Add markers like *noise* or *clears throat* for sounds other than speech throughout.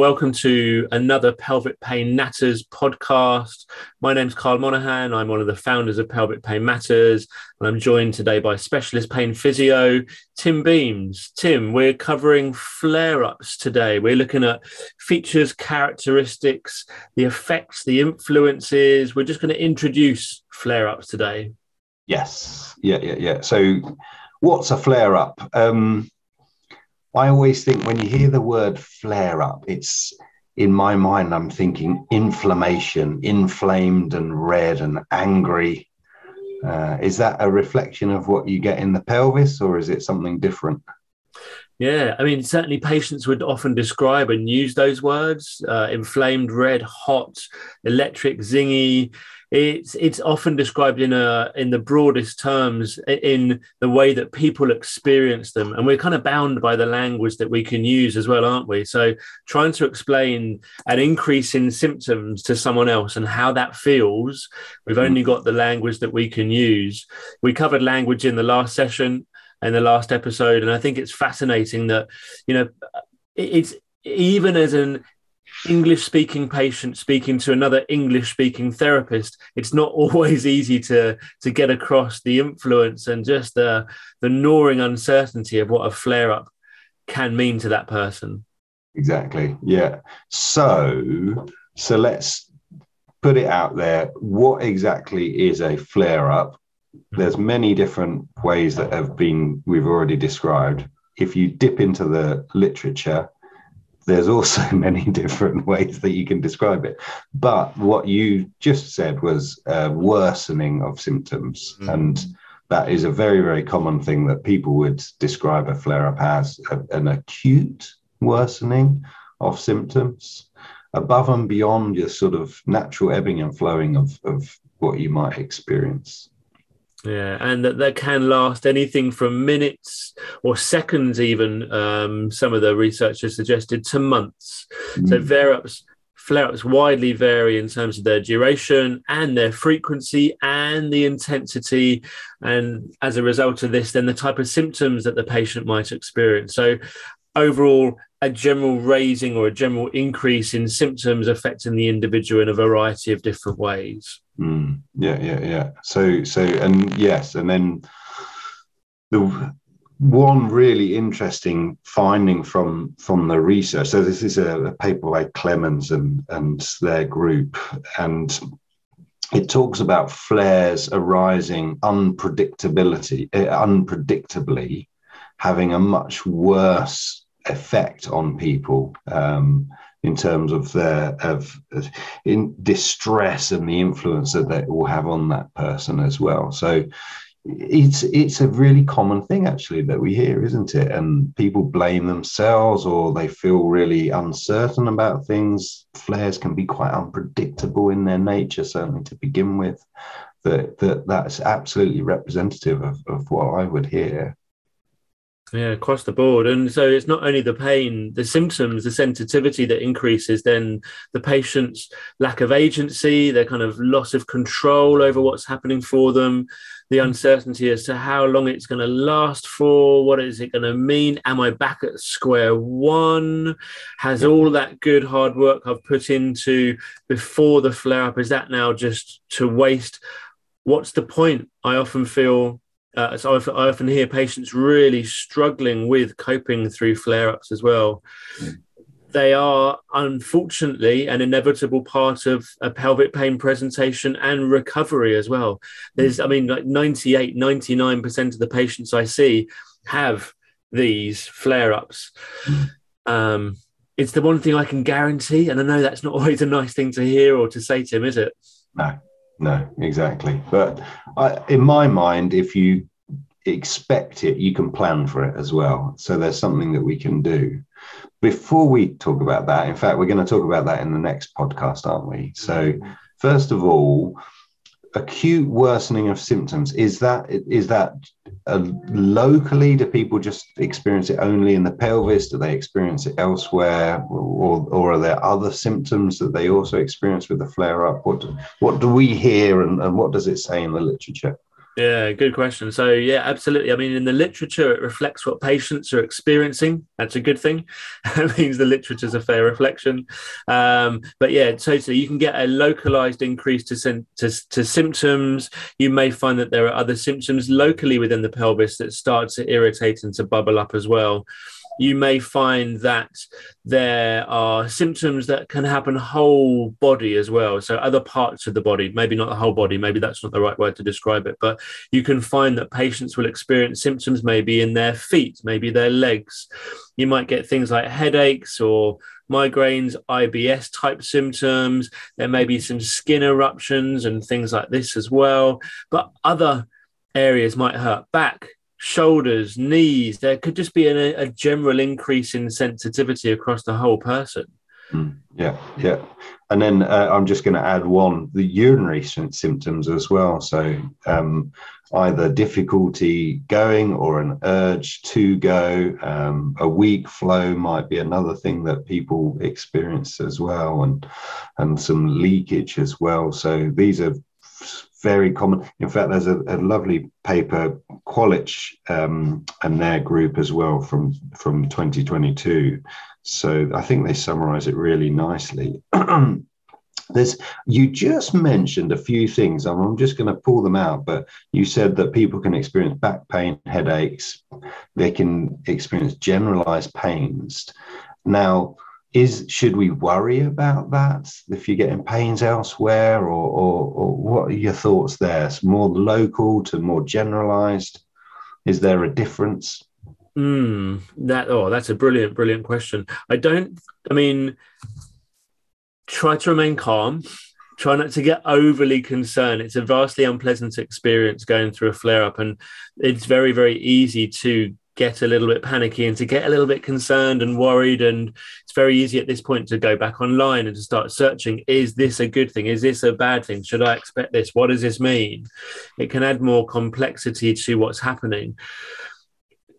welcome to another Pelvic Pain Matters podcast. My name's Karl Monahan. I'm one of the founders of Pelvic Pain Matters, and I'm joined today by specialist pain physio Tim Beames. Tim, we're covering flare ups today. We're looking at features, characteristics, the effects, the influences. We're just going to introduce flare ups today. Yes. Yeah, yeah, yeah. So, what's a flare up? Um, I always think when you hear the word flare up, it's in my mind, I'm thinking inflammation, inflamed and red and angry. Uh, is that a reflection of what you get in the pelvis or is it something different? Yeah, I mean, certainly patients would often describe and use those words uh, inflamed, red, hot, electric, zingy it's it's often described in a in the broadest terms in the way that people experience them. And we're kind of bound by the language that we can use as well aren't we? So trying to explain an increase in symptoms to someone else and how that feels we've mm-hmm. only got the language that we can use. We covered language in the last session in the last episode and i think it's fascinating that you know it's even as an English speaking patient speaking to another English speaking therapist, it's not *laughs* always easy to to get across the influence and just the the gnawing uncertainty of what a flare up can mean to that person. Exactly. Yeah. So so let's put it out there. What exactly is a flare up? There's many different ways that have been we've already described. If you dip into the literature, there's also *laughs* many different *laughs* ways that you can describe it. But what you just said was a worsening of symptoms. Mm. And that is a very, very common thing that people would describe a flare up as a, an acute worsening of symptoms above and beyond your sort of natural ebbing and flowing of, of what you might experience. Yeah, and that, that can last anything from minutes or seconds, even. Um, some of the researchers suggested to months. Mm. So flare ups, flare ups widely vary in terms of their duration and their frequency and the intensity, and as a result of this, then the type of symptoms that the patient might experience. So overall, a general raising or a general increase in symptoms affecting the individual in a variety of different ways. Mm, yeah, yeah, yeah. So, so, and yes, and then the one really interesting finding from from the research. So, this is a, a paper by Clemens and and their group, and it talks about flares arising unpredictability, uh, unpredictably, having a much worse effect on people. Um, in terms of their of in distress and the influence that they will have on that person as well. So it's it's a really common thing actually that we hear, isn't it? And people blame themselves or they feel really uncertain about things. Flares can be quite unpredictable in their nature, certainly to begin with. That that that's absolutely representative of, of what I would hear. Yeah, across the board. And so it's not only the pain, the symptoms, the sensitivity that increases, then the patient's lack of agency, their kind of loss of control over what's happening for them, the mm. uncertainty as to how long it's going to last for, what is it going to mean? Am I back at square one? Has all that good hard work I've put into before the flare up, is that now just to waste? What's the point? I often feel uh, so I often hear patients really struggling with coping through flare ups as well. Mm. They are unfortunately an inevitable part of a pelvic pain presentation and recovery as well. There's, I mean, like 98, 99% of the patients I see have these flare ups. Mm. Um, it's the one thing I can guarantee. And I know that's not *laughs* always a nice thing to hear or to say to him, is it? No, no, exactly. But I, in my mind, if you expect it, you can plan for it as well. So there's something that we can do. Before we talk about that, in fact, we're going to talk about that in the next podcast, aren't we? So, first of all, acute worsening of symptoms is that is that uh, locally do people just experience it only in the pelvis do they experience it elsewhere or, or are there other symptoms that they also experience with the flare up what what do we hear and, and what does it say in the literature Yeah, good question. So, yeah, absolutely. I mean, in the literature, it reflects what patients are experiencing. That's a good thing. *laughs* that means the literature is a fair reflection. Um, but yeah, totally. You can get a localized increase to, to, to symptoms. You may find that there are other symptoms locally within the pelvis that start to irritate and to bubble up as well you may find that there are symptoms that can happen whole body as well. So other parts of the body, maybe not the whole body, maybe that's not the right word to describe it, but you can find that patients will experience symptoms maybe in their feet, maybe their legs. You might get things like headaches or migraines, IBS type symptoms. There may be some skin eruptions and things like this as well. But other areas might hurt back, shoulders, knees. There could just be a, a general increase in sensitivity across the whole person. Mm, yeah, yeah. And then uh, I'm just going to add one the urinary symptoms as well. So um, either difficulty going or an urge to go, um, a weak flow might be another thing that people experience as well, and and some leakage as well. So these are very common. In fact, there's a, a lovely paper, Qualich um, and their group as well from, from 2022. So I think they summarize it really nicely. *clears throat* There's, you just mentioned a few things. I'm just going to pull them out, but you said that people can experience back pain, headaches, they can experience generalized pains. Now, is should we worry about that if you're getting pains elsewhere or, or, or what are your thoughts there? It's more local to more generalized? Is there a difference? Mm, that oh that's a brilliant brilliant question. I don't i mean try to remain calm. Try not to get overly concerned. It's a vastly unpleasant experience going through a flare up and it's very very easy to get a little bit panicky and to get a little bit concerned and worried. And it's very easy at this point to go back online and to start searching is this a good thing? Is this a bad thing? Should I expect this? What does this mean? It can add more complexity to what's happening.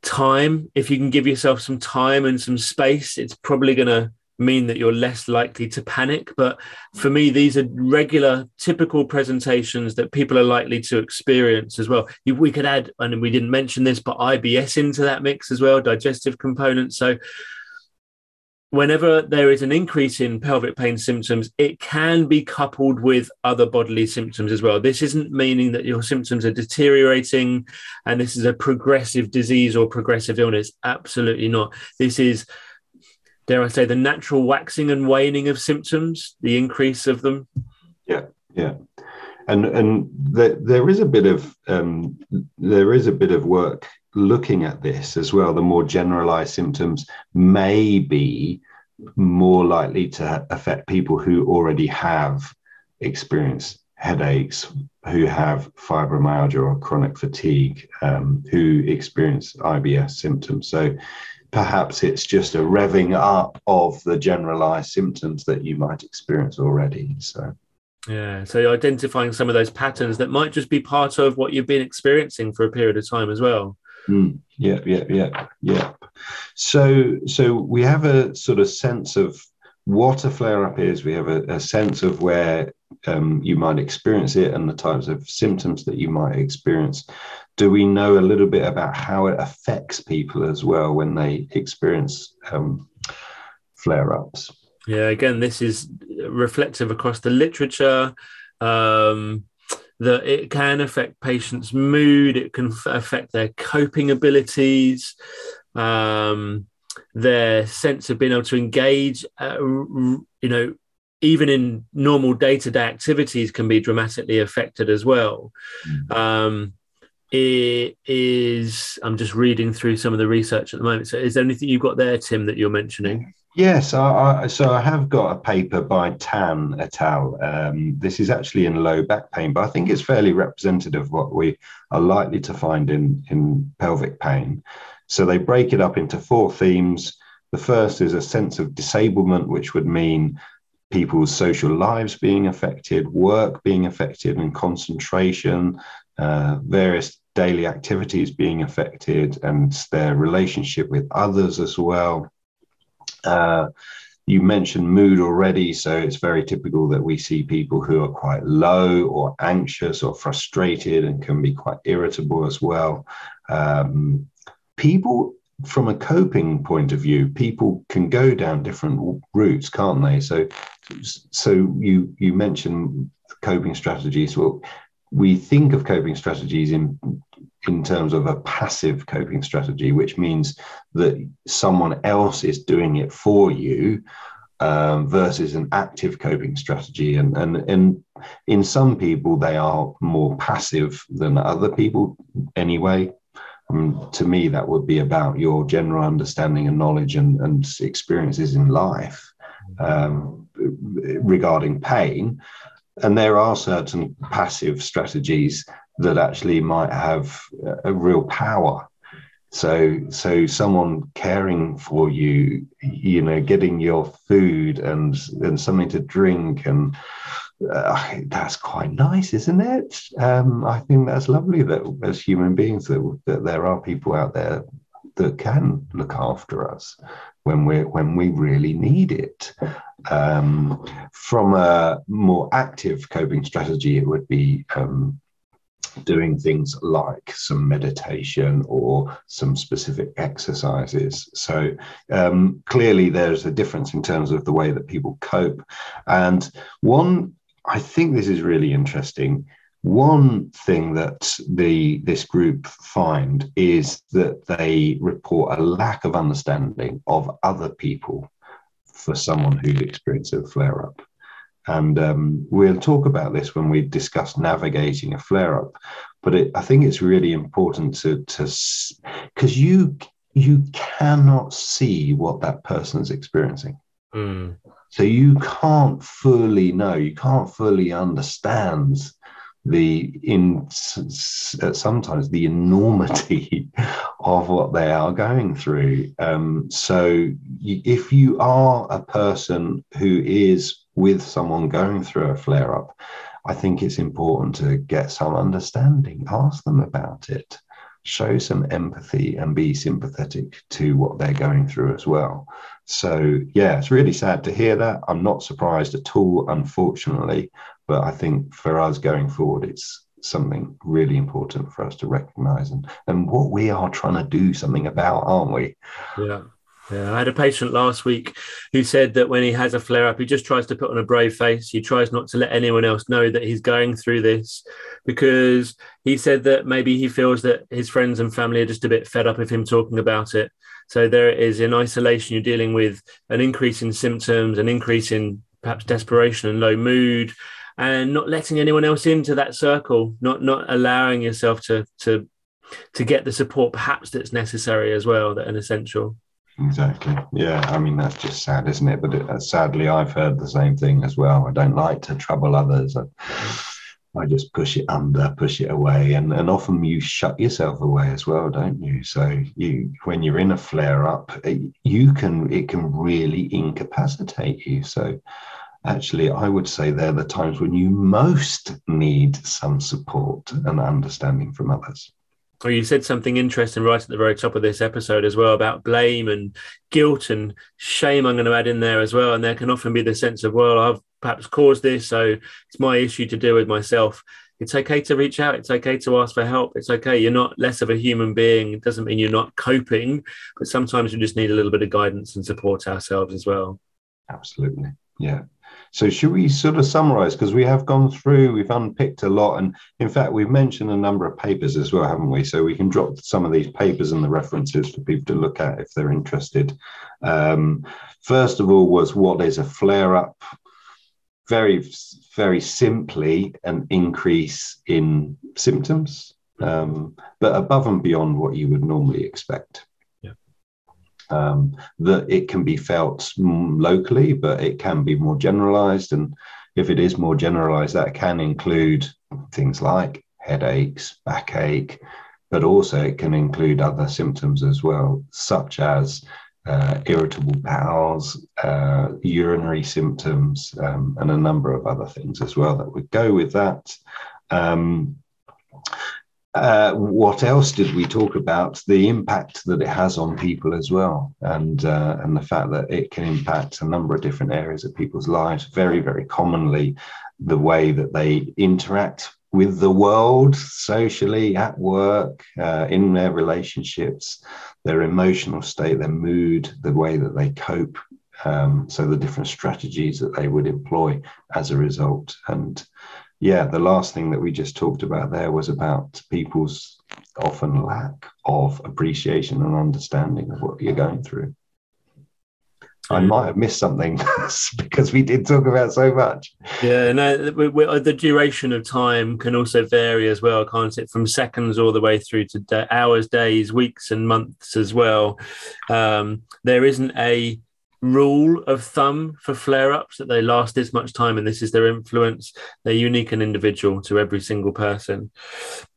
Time, if you can give yourself some time and some space, it's probably going to mean that you're less likely to panic. But for me, these are regular, typical presentations that people are likely to experience as well. We could add, and we didn't mention this, but IBS into that mix as well, digestive components. So whenever there is an increase in pelvic pain symptoms, it can be coupled with other bodily symptoms as well. This isn't meaning that your symptoms are deteriorating and this is a progressive disease or progressive illness. Absolutely not. This is dare I say, the natural waxing and waning of symptoms, the increase of them. Yeah, yeah, and and there, there is a bit of um, there is a bit of work looking at this as well. The more generalized symptoms may be more likely to affect people who already have experienced headaches, who have fibromyalgia or chronic fatigue, um, who experience IBS symptoms. So perhaps it's just a revving up of the generalized symptoms that you might experience already. So, yeah, so identifying some of those patterns that might just be part of what you've been experiencing for a period of time as well. Mm, yeah, yeah, yeah, yeah. So, so we have a sort of sense of what a flare up is. We have a, a sense of where um, you might experience it and the types of symptoms that you might experience do we know a little bit about how it affects people as well when they experience um, flare ups? Yeah, again, this is reflective across the literature. Um, that it can affect patients' mood, it can affect their coping abilities, um, their sense of being able to engage. Uh, you know, even in normal day-to-day activities, can be dramatically affected as well. Mm. Um, it is i'm just reading through some of the research at the moment. So is there anything you've got there tim that you're mentioning? Yes I, I, so i have got a paper by tan et al. Um, this is actually in low back pain but i think it's fairly representative of what we are likely to find in in pelvic pain. So they break it up into four themes. The first is a sense of disablement which would mean people's social lives being affected work being affected and concentration uh, various daily activities being affected and their relationship with others as well. Uh, you mentioned mood already, so it's very typical that we see people who are quite low or anxious or frustrated and can be quite irritable as well. Um, people, from a coping point of view, people can go down different routes, can't they? So, so you you mentioned coping strategies. Well, we think of coping strategies in in terms of a passive coping strategy, which means that someone else is doing it for you um, versus an active coping strategy. And, and, and in some people, they are more passive than other people anyway. Um, to me, that would be about your general understanding and knowledge and, and experiences in life um, regarding pain. And there are certain passive strategies that actually might have a real power. So, so someone caring for you, you know, getting your food and and something to drink, and uh, that's quite nice, isn't it? Um, I think that's lovely that as human beings that, that there are people out there that can look after us when we when we really need it. Um, from a more active coping strategy, it would be um, doing things like some meditation or some specific exercises. So um, clearly, there's a difference in terms of the way that people cope. And one, I think this is really interesting. One thing that the this group find is that they report a lack of understanding of other people for someone who's experienced a flare up. And um, we'll talk about this when we discuss navigating a flare up. But it, I think it's really important to to because you you cannot see what that person's experiencing. Mm. So you can't fully know, you can't fully understand the in sometimes the enormity *laughs* of what they are going through. Um, so if you are a person who is with someone going through a flare up, I think it's important to get some understanding, ask them about it, show some empathy, and be sympathetic to what they're going through as well. So, yeah, it's really sad to hear that. I'm not surprised at all, unfortunately, but I think for us going forward, it's something really important for us to recognize and, and what we are trying to do something about, aren't we? Yeah. Yeah, I had a patient last week who said that when he has a flare up, he just tries to put on a brave face. He tries not to let anyone else know that he's going through this because he said that maybe he feels that his friends and family are just a bit fed up of him talking about it. So there it is in isolation, you're dealing with an increase in symptoms, an increase in perhaps desperation and low mood, and not letting anyone else into that circle, not not allowing yourself to to to get the support perhaps that's necessary as well, that an essential. Exactly. Yeah. I mean, that's just sad, isn't it? But it, uh, sadly, I've heard the same thing as well. I don't like to trouble others. I, I just push it under, push it away, and and often you shut yourself away as well, don't you? So you, when you're in a flare up, you can it can really incapacitate you. So actually, I would say they're the times when you most need some support and understanding from others. Oh, you said something interesting right at the very top of this episode as well about blame and guilt and shame. I'm going to add in there as well. And there can often be the sense of, well, I've perhaps caused this, so it's my issue to deal with myself. It's okay to reach out. It's okay to ask for help. It's okay. You're not less of a human being. It doesn't mean you're not coping, but sometimes we just need a little bit of guidance and support ourselves as well. Absolutely. Yeah. So should we sort of summarize because we have gone through, we've unpicked a lot, and in fact we've mentioned a number of papers as well, haven't we? So we can drop some of these papers and the references for people to look at if they're interested. Um, first of all, was what is a flare up? Very, very simply, an increase in symptoms, um, but above and beyond what you would normally expect um, that it can be felt locally, but it can be more generalized. And if it is more generalized, that can include things like headaches, backache, but also it can include other symptoms as well, such as uh, irritable bowels, uh, urinary symptoms, um, and a number of other things as well that would go with that. Um, uh, what else did we talk about? The impact that it has on people as well, and uh, and the fact that it can impact a number of different areas of people's lives. Very, very commonly, the way that they interact with the world, socially, at work, uh, in their relationships, their emotional state, their mood, the way that they cope. Um, so the different strategies that they would employ as a result, and yeah, the last thing that we just talked about there was about people's often lack of appreciation and understanding of what you're going through. I might have missed something *laughs* because we did talk about so much. Yeah, no, we, we, the duration of time can also vary as well, can't it? From seconds all the way through to hours, days, weeks, and months as well. Um, there isn't a rule of thumb for flare ups that they last this much time and this is their influence. They're unique and individual to every single person.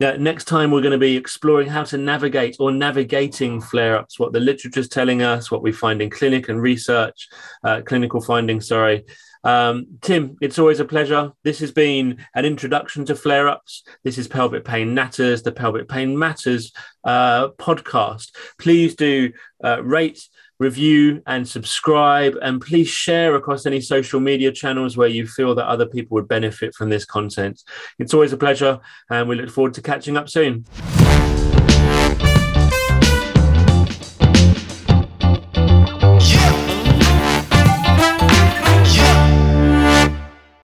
Now, next time, we're going to be exploring how to navigate or navigating flare ups, what the literature is telling us, what we find in clinic and research, uh, clinical findings, sorry. Um, Tim, it's always a pleasure. This has been an introduction to flare ups. This is Pelvic Pain Natters, the Pelvic Pain Matters uh, podcast. Please do uh, rate, review and subscribe and please share across any social media channels where you feel that other people would benefit from this content. It's always a pleasure and we look forward to catching up soon.